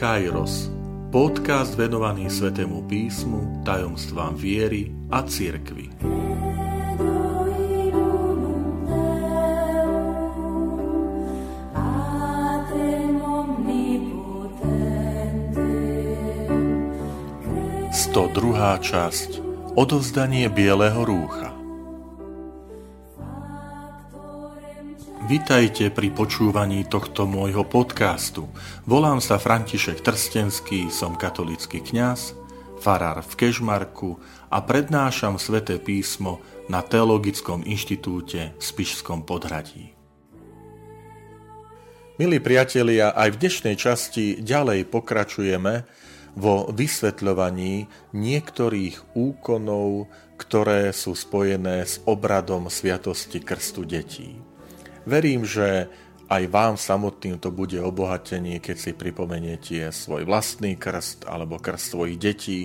Kairos, podcast venovaný Svetému písmu, tajomstvám viery a cirkvi. Druhá časť. Odovzdanie bieleho rúcha Vitajte pri počúvaní tohto môjho podcastu. Volám sa František Trstenský, som katolický kňaz, farár v Kežmarku a prednášam sväté písmo na Teologickom inštitúte v Spišskom podhradí. Milí priatelia, aj v dnešnej časti ďalej pokračujeme vo vysvetľovaní niektorých úkonov, ktoré sú spojené s obradom Sviatosti Krstu detí. Verím, že aj vám samotným to bude obohatenie, keď si pripomeniete svoj vlastný krst alebo krst svojich detí.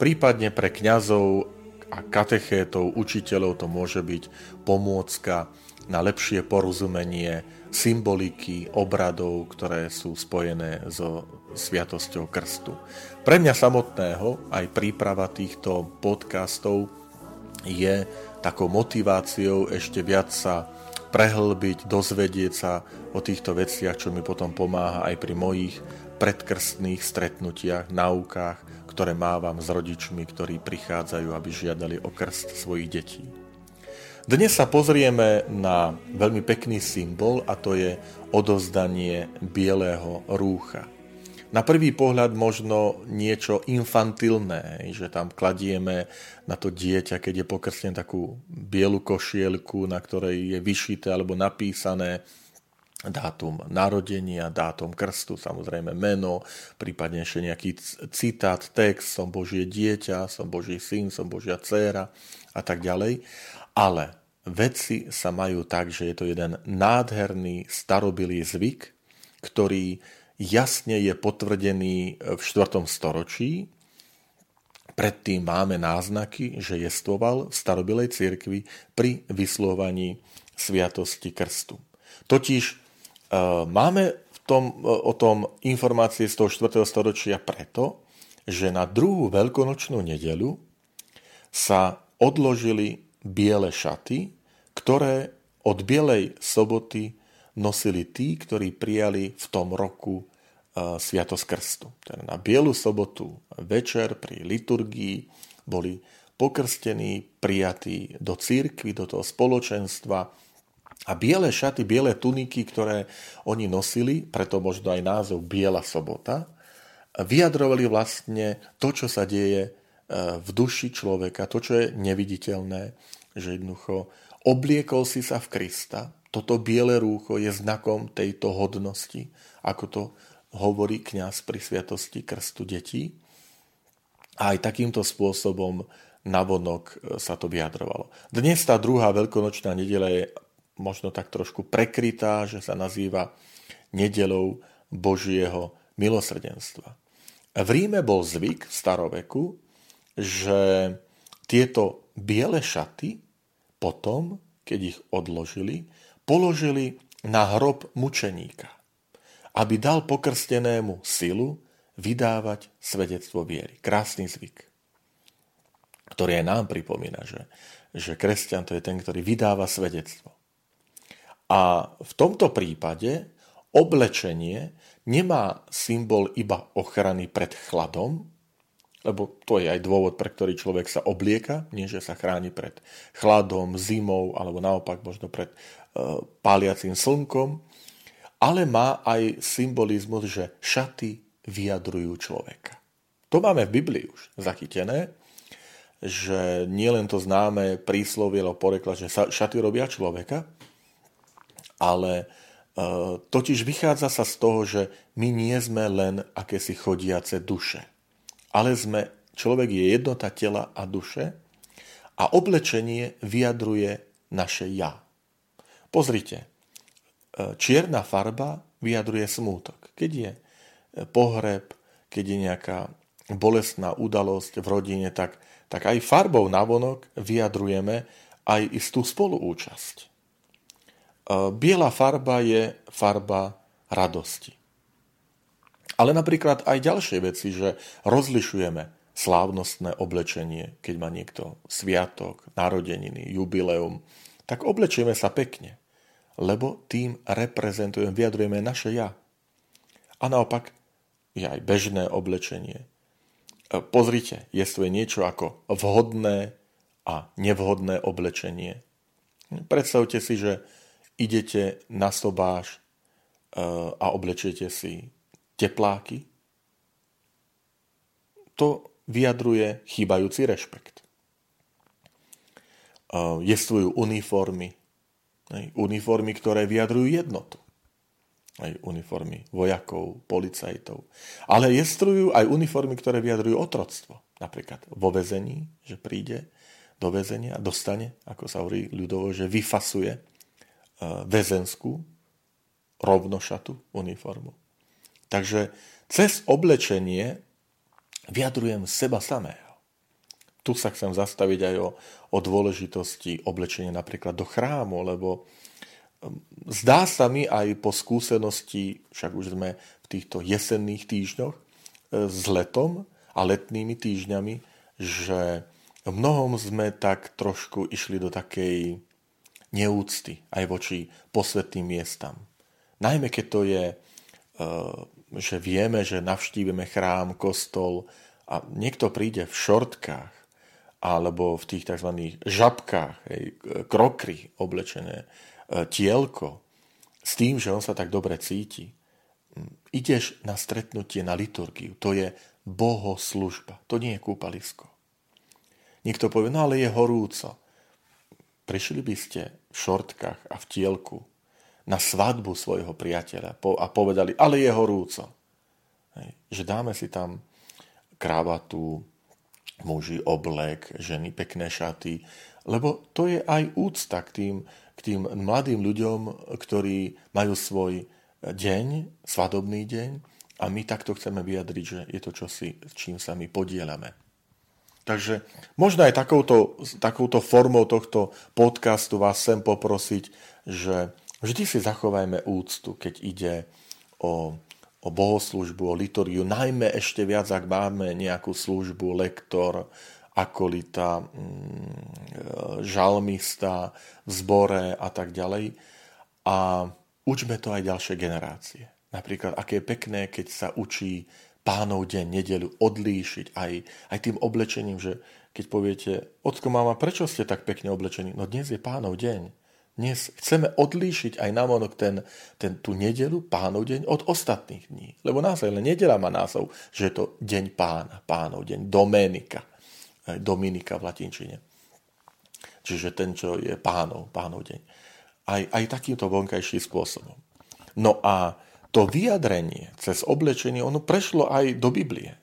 Prípadne pre kňazov a katechétov, učiteľov to môže byť pomôcka na lepšie porozumenie symboliky, obradov, ktoré sú spojené so sviatosťou krstu. Pre mňa samotného aj príprava týchto podcastov je takou motiváciou ešte viac sa prehlbiť, dozvedieť sa o týchto veciach, čo mi potom pomáha aj pri mojich predkrstných stretnutiach, naukách, ktoré mávam s rodičmi, ktorí prichádzajú, aby žiadali o krst svojich detí. Dnes sa pozrieme na veľmi pekný symbol a to je odozdanie bieleho rúcha na prvý pohľad možno niečo infantilné, že tam kladieme na to dieťa, keď je pokrstené takú bielu košielku, na ktorej je vyšité alebo napísané dátum narodenia, dátum krstu, samozrejme meno, prípadne ešte nejaký citát, text, som Božie dieťa, som Boží syn, som Božia dcéra a tak ďalej. Ale veci sa majú tak, že je to jeden nádherný starobilý zvyk, ktorý jasne je potvrdený v 4. storočí. Predtým máme náznaky, že jestvoval v starobilej cirkvi pri vyslovaní sviatosti krstu. Totiž e, máme v tom, e, o tom informácie z toho 4. storočia preto, že na druhú veľkonočnú nedelu sa odložili biele šaty, ktoré od Bielej soboty nosili tí, ktorí prijali v tom roku Sviatosť Krstu. Teda na Bielu sobotu večer pri liturgii boli pokrstení, prijatí do církvy, do toho spoločenstva a biele šaty, biele tuniky, ktoré oni nosili, preto možno aj názov Biela sobota, vyjadrovali vlastne to, čo sa deje e, v duši človeka, to, čo je neviditeľné, že jednoducho obliekol si sa v Krista. Toto biele rúcho je znakom tejto hodnosti, ako to hovorí kňaz pri sviatosti krstu detí. A aj takýmto spôsobom navonok e, sa to vyjadrovalo. Dnes tá druhá veľkonočná nedela je možno tak trošku prekrytá, že sa nazýva nedelou Božieho milosrdenstva. V Ríme bol zvyk v staroveku, že tieto biele šaty potom, keď ich odložili, položili na hrob mučeníka aby dal pokrstenému silu vydávať svedectvo viery. Krásny zvyk, ktorý aj nám pripomína, že, že kresťan to je ten, ktorý vydáva svedectvo. A v tomto prípade oblečenie nemá symbol iba ochrany pred chladom, lebo to je aj dôvod, pre ktorý človek sa oblieka, nie že sa chráni pred chladom, zimou, alebo naopak možno pred uh, páliacím slnkom, ale má aj symbolizmus, že šaty vyjadrujú človeka. To máme v Biblii už zachytené, že nielen to známe príslovie alebo porekla, že šaty robia človeka, ale e, totiž vychádza sa z toho, že my nie sme len akési chodiace duše, ale sme, človek je jednota tela a duše a oblečenie vyjadruje naše ja. Pozrite, E, čierna farba vyjadruje smútok. Keď je e, pohreb, keď je nejaká bolestná udalosť v rodine, tak, tak aj farbou navonok vyjadrujeme aj istú spoluúčasť. E, biela farba je farba radosti. Ale napríklad aj ďalšie veci, že rozlišujeme slávnostné oblečenie, keď má niekto sviatok, narodeniny, jubileum, tak oblečieme sa pekne, lebo tým reprezentujeme, vyjadrujeme naše ja. A naopak je aj bežné oblečenie. E, pozrite, jestvuje niečo ako vhodné a nevhodné oblečenie. Predstavte si, že idete na sobáš e, a oblečiete si tepláky. To vyjadruje chýbajúci rešpekt. E, jestvujú uniformy, uniformy, ktoré vyjadrujú jednotu aj uniformy vojakov, policajtov. Ale jestrujú aj uniformy, ktoré vyjadrujú otroctvo. Napríklad vo vezení, že príde do väzenia a dostane, ako sa hovorí ľudovo, že vyfasuje e, väzenskú rovnošatu uniformu. Takže cez oblečenie vyjadrujem seba samého. Tu sa chcem zastaviť aj o, o dôležitosti oblečenia napríklad do chrámu, lebo zdá sa mi aj po skúsenosti, však už sme v týchto jesenných týždňoch e, s letom a letnými týždňami, že v mnohom sme tak trošku išli do takej neúcty aj voči posvetným miestam. Najmä keď to je, e, že vieme, že navštívime chrám, kostol a niekto príde v šortkách alebo v tých tzv. žabkách, hej, krokry oblečené, E, tielko s tým, že on sa tak dobre cíti, ideš na stretnutie, na liturgiu. To je bohoslužba. To nie je kúpalisko. Niekto povie, no ale je horúco. Prišli by ste v šortkách a v tielku na svadbu svojho priateľa a povedali, ale je horúco. Že dáme si tam kravatu, muži oblek, ženy pekné šaty, lebo to je aj úcta k tým k tým mladým ľuďom, ktorí majú svoj deň, svadobný deň a my takto chceme vyjadriť, že je to čosi, s čím sa my podielame. Takže možno aj takouto, takouto formou tohto podcastu vás chcem poprosiť, že vždy si zachovajme úctu, keď ide o, o bohoslužbu, o liturgiu, najmä ešte viac, ak máme nejakú službu, lektor, akolita, mm, žalmista v zbore a tak ďalej. A učme to aj ďalšie generácie. Napríklad, aké je pekné, keď sa učí pánov deň, nedelu odlíšiť aj, aj tým oblečením, že keď poviete, ocko mama, prečo ste tak pekne oblečení? No dnes je pánov deň. Dnes chceme odlíšiť aj namonok ten, ten, tú nedelu, pánov deň, od ostatných dní. Lebo naozaj len nedela má názov, že je to deň pána, pánov deň, domenika. Dominika v latinčine. Čiže ten, čo je pánov, pánov deň. Aj, aj takýmto vonkajším spôsobom. No a to vyjadrenie cez oblečenie, ono prešlo aj do Biblie.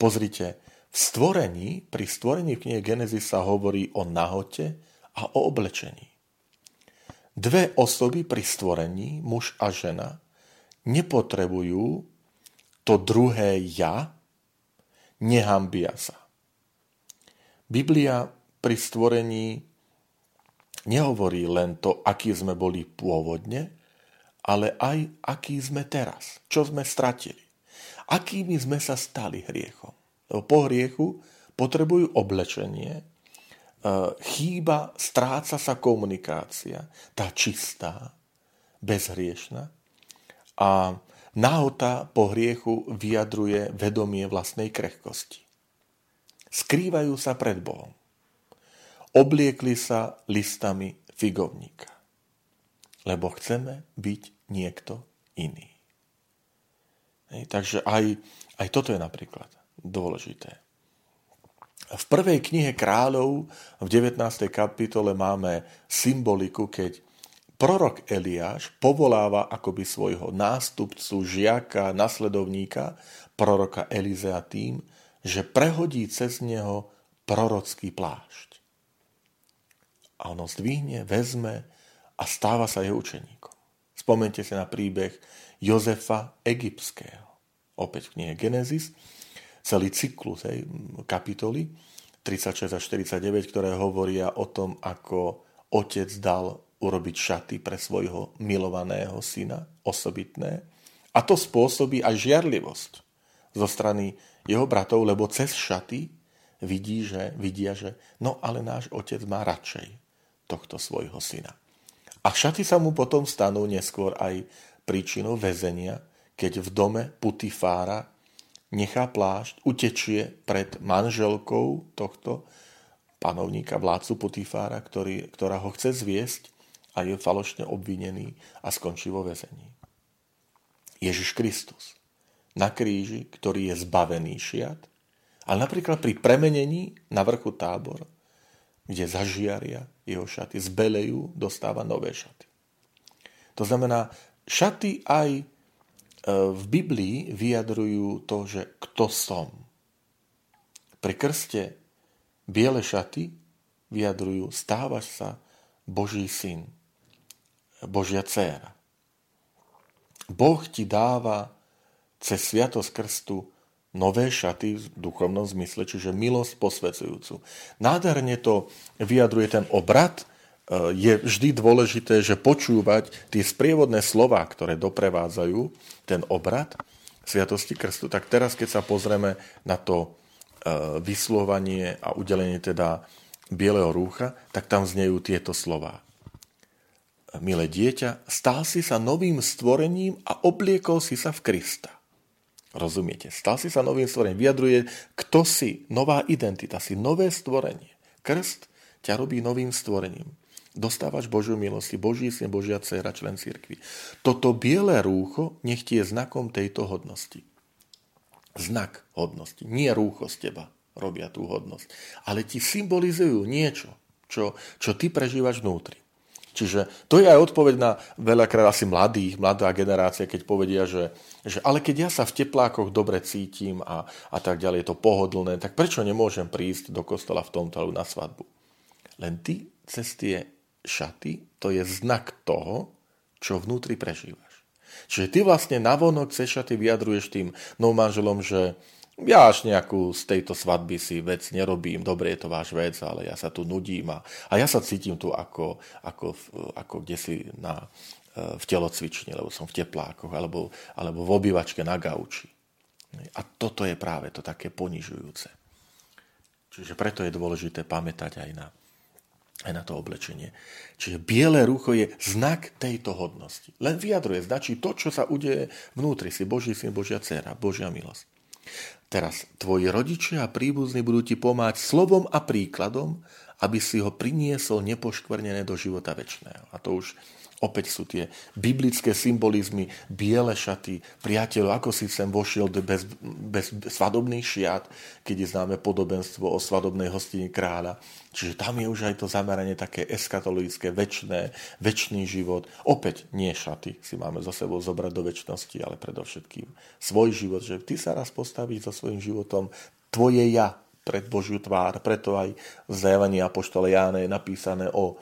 Pozrite, v stvorení, pri stvorení v knihe Genesis sa hovorí o nahote a o oblečení. Dve osoby pri stvorení, muž a žena, nepotrebujú to druhé ja, nehambia sa. Biblia pri stvorení nehovorí len to, aký sme boli pôvodne, ale aj aký sme teraz, čo sme stratili. Akými sme sa stali hriechom. Po hriechu potrebujú oblečenie, chýba, stráca sa komunikácia, tá čistá, bezhriešna. A nahota po hriechu vyjadruje vedomie vlastnej krehkosti. Skrývajú sa pred Bohom. Obliekli sa listami figovníka. Lebo chceme byť niekto iný. Takže aj, aj toto je napríklad dôležité. V prvej knihe kráľov v 19. kapitole máme symboliku, keď prorok Eliáš povoláva akoby svojho nástupcu, žiaka, nasledovníka, proroka Elizea tým, že prehodí cez neho prorocký plášť. A ono zdvihne, vezme a stáva sa jeho učeníkom. Spomente si na príbeh Jozefa Egyptského. Opäť v knihe Genesis, celý cyklus hej, kapitoly 36 a 49, ktoré hovoria o tom, ako otec dal urobiť šaty pre svojho milovaného syna, osobitné, A to spôsobí aj žiarlivosť zo strany jeho bratov, lebo cez šaty vidí, že, vidia, že no ale náš otec má radšej tohto svojho syna. A šaty sa mu potom stanú neskôr aj príčinou väzenia, keď v dome Putifára nechá plášť, utečie pred manželkou tohto panovníka, vládcu Putifára, ktorý, ktorá ho chce zviesť a je falošne obvinený a skončí vo väzení. Ježiš Kristus na kríži, ktorý je zbavený šiat, ale napríklad pri premenení na vrchu tábor, kde zažiaria jeho šaty, zbelejú, dostáva nové šaty. To znamená, šaty aj v Biblii vyjadrujú to, že kto som. Pri krste biele šaty vyjadrujú stávaš sa Boží syn, Božia dcéra. Boh ti dáva cez sviatosť krstu nové šaty v duchovnom zmysle, čiže milosť posvedzujúcu. Nádherne to vyjadruje ten obrad. E, je vždy dôležité, že počúvať tie sprievodné slova, ktoré doprevádzajú ten obrad Sviatosti krstu. Tak teraz, keď sa pozrieme na to e, vyslovanie a udelenie teda bieleho rúcha, tak tam znejú tieto slova. Milé dieťa, stal si sa novým stvorením a obliekol si sa v Krista. Rozumiete? Stal si sa novým stvorením. Vyjadruje, kto si, nová identita, si nové stvorenie. Krst ťa robí novým stvorením. Dostávaš Božiu milosti, Boží syn, Božia dcera, člen cirkvi. Toto biele rúcho nech ti je znakom tejto hodnosti. Znak hodnosti. Nie rúcho z teba robia tú hodnosť, ale ti symbolizujú niečo, čo, čo ty prežívaš vnútri. Čiže to je aj odpoveď na veľakrát asi mladých, mladá generácia, keď povedia, že, že ale keď ja sa v teplákoch dobre cítim a, a tak ďalej, je to pohodlné, tak prečo nemôžem prísť do kostola v tomto alebo na svadbu? Len ty cez tie šaty, to je znak toho, čo vnútri prežívaš. Čiže ty vlastne navonok cez šaty vyjadruješ tým novým manželom, že ja až nejakú z tejto svadby si vec nerobím, dobre je to váš vec, ale ja sa tu nudím a, a ja sa cítim tu ako, ako, ako kde si na, e, v telocvični, lebo som v teplákoch, alebo, alebo v obývačke na gauči. A toto je práve to také ponižujúce. Čiže preto je dôležité pamätať aj na, aj na to oblečenie. Čiže biele rucho je znak tejto hodnosti. Len vyjadruje, značí to, čo sa udeje vnútri si. Boží syn, Božia dcera, Božia milosť. Teraz tvoji rodičia a príbuzní budú ti pomáť slovom a príkladom, aby si ho priniesol nepoškvrnené do života väčšného. A to už Opäť sú tie biblické symbolizmy, biele šaty, priateľ, ako si sem vošiel bez, bez svadobných šiat, keď je známe podobenstvo o svadobnej hostine kráľa. Čiže tam je už aj to zameranie také eskatologické, väčšné, väčší život. Opäť nie šaty si máme zo sebou zobrať do väčšnosti, ale predovšetkým svoj život, že ty sa raz postavíš so svojím životom, tvoje ja pred Božiu tvár. Preto aj v zjavaní Apoštole Jáne je napísané o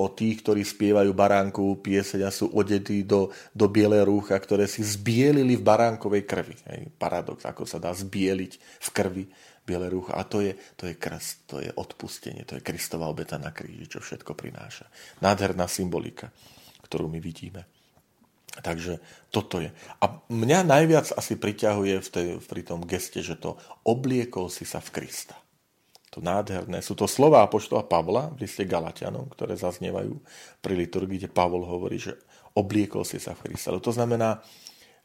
o tých, ktorí spievajú baránkovú pieseň a sú odetí do, do biele rúcha, ktoré si zbielili v baránkovej krvi. Hej, paradox, ako sa dá zbieliť v krvi biele rúcha. A to je, to je krst, to je odpustenie, to je Kristová obeta na kríži, čo všetko prináša. Nádherná symbolika, ktorú my vidíme. Takže toto je. A mňa najviac asi priťahuje v tej, pri tom geste, že to obliekol si sa v Krista to nádherné. Sú to slova apoštola Pavla v liste Galatianom, ktoré zaznievajú pri liturgii, kde Pavol hovorí, že obliekol si sa v Krista. To znamená,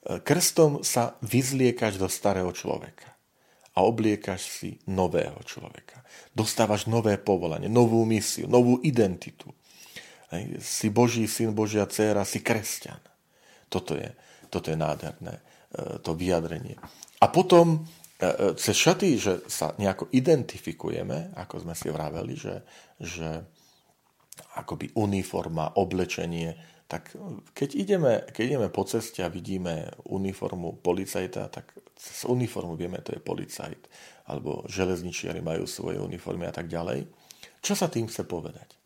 e, krstom sa vyzliekaš do starého človeka a obliekaš si nového človeka. Dostávaš nové povolanie, novú misiu, novú identitu. Si Boží syn, Božia dcéra, si kresťan. Toto je, toto je nádherné, e, to vyjadrenie. A potom cez šaty, že sa nejako identifikujeme, ako sme si vraveli, že, že akoby uniforma, oblečenie, tak keď ideme, keď ideme po ceste a vidíme uniformu policajta, tak z uniformu vieme, to je policajt, alebo železničiari majú svoje uniformy a tak ďalej. Čo sa tým chce povedať?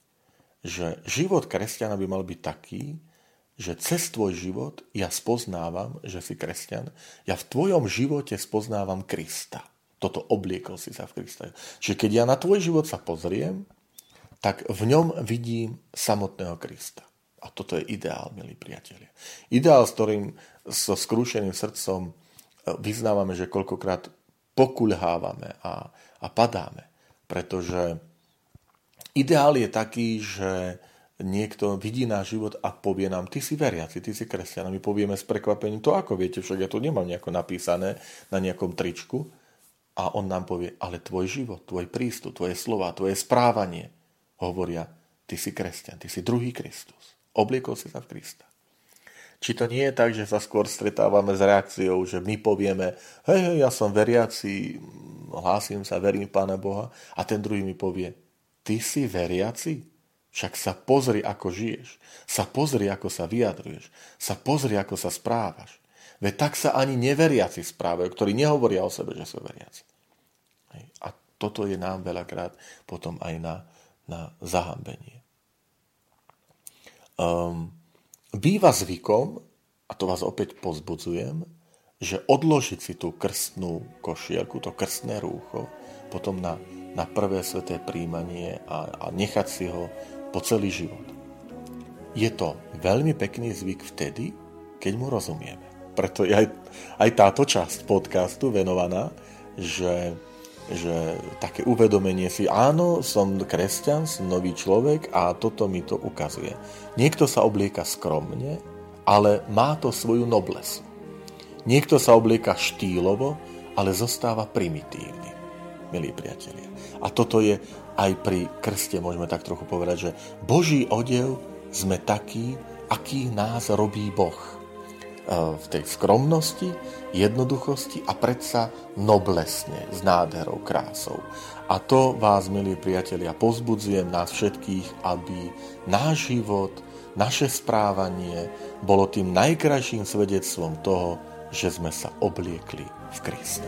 Že život kresťana by mal byť taký, že cez tvoj život ja spoznávam, že si kresťan, ja v tvojom živote spoznávam Krista. Toto obliekol si sa v Krista. Čiže keď ja na tvoj život sa pozriem, tak v ňom vidím samotného Krista. A toto je ideál, milí priatelia. Ideál, s ktorým so skrúšeným srdcom e, vyznávame, že koľkokrát pokulhávame a, a padáme. Pretože ideál je taký, že niekto vidí náš život a povie nám, ty si veriaci, ty si kresťan. A my povieme s prekvapením, to ako viete, však ja to nemám nejako napísané na nejakom tričku. A on nám povie, ale tvoj život, tvoj prístup, tvoje slova, tvoje správanie hovoria, ty si kresťan, ty si druhý Kristus. Obliekol si sa v Krista. Či to nie je tak, že sa skôr stretávame s reakciou, že my povieme, hej, hej, ja som veriaci, hlásim sa, verím Pána Boha, a ten druhý mi povie, ty si veriaci? Však sa pozri, ako žiješ. Sa pozri, ako sa vyjadruješ. Sa pozri, ako sa správaš. Veď tak sa ani neveriaci správajú, ktorí nehovoria o sebe, že sú veriaci. A toto je nám veľakrát potom aj na, na zahambenie. Um, býva zvykom, a to vás opäť pozbudzujem, že odložiť si tú krstnú košielku, to krstné rúcho, potom na, na prvé sveté príjmanie a, a nechať si ho po celý život. Je to veľmi pekný zvyk vtedy, keď mu rozumieme. Preto je aj, aj táto časť podcastu venovaná, že že také uvedomenie si, áno, som kresťan, som nový človek a toto mi to ukazuje. Niekto sa oblieka skromne, ale má to svoju noblesu. Niekto sa oblieka štýlovo, ale zostáva primitívny, milí priatelia. A toto je aj pri krste, môžeme tak trochu povedať, že Boží odev sme takí, aký nás robí Boh v tej skromnosti, jednoduchosti a predsa noblesne, s nádherou, krásou. A to vás, milí priatelia, pozbudzujem nás všetkých, aby náš život, naše správanie bolo tým najkrajším svedectvom toho, že sme sa obliekli v Krista.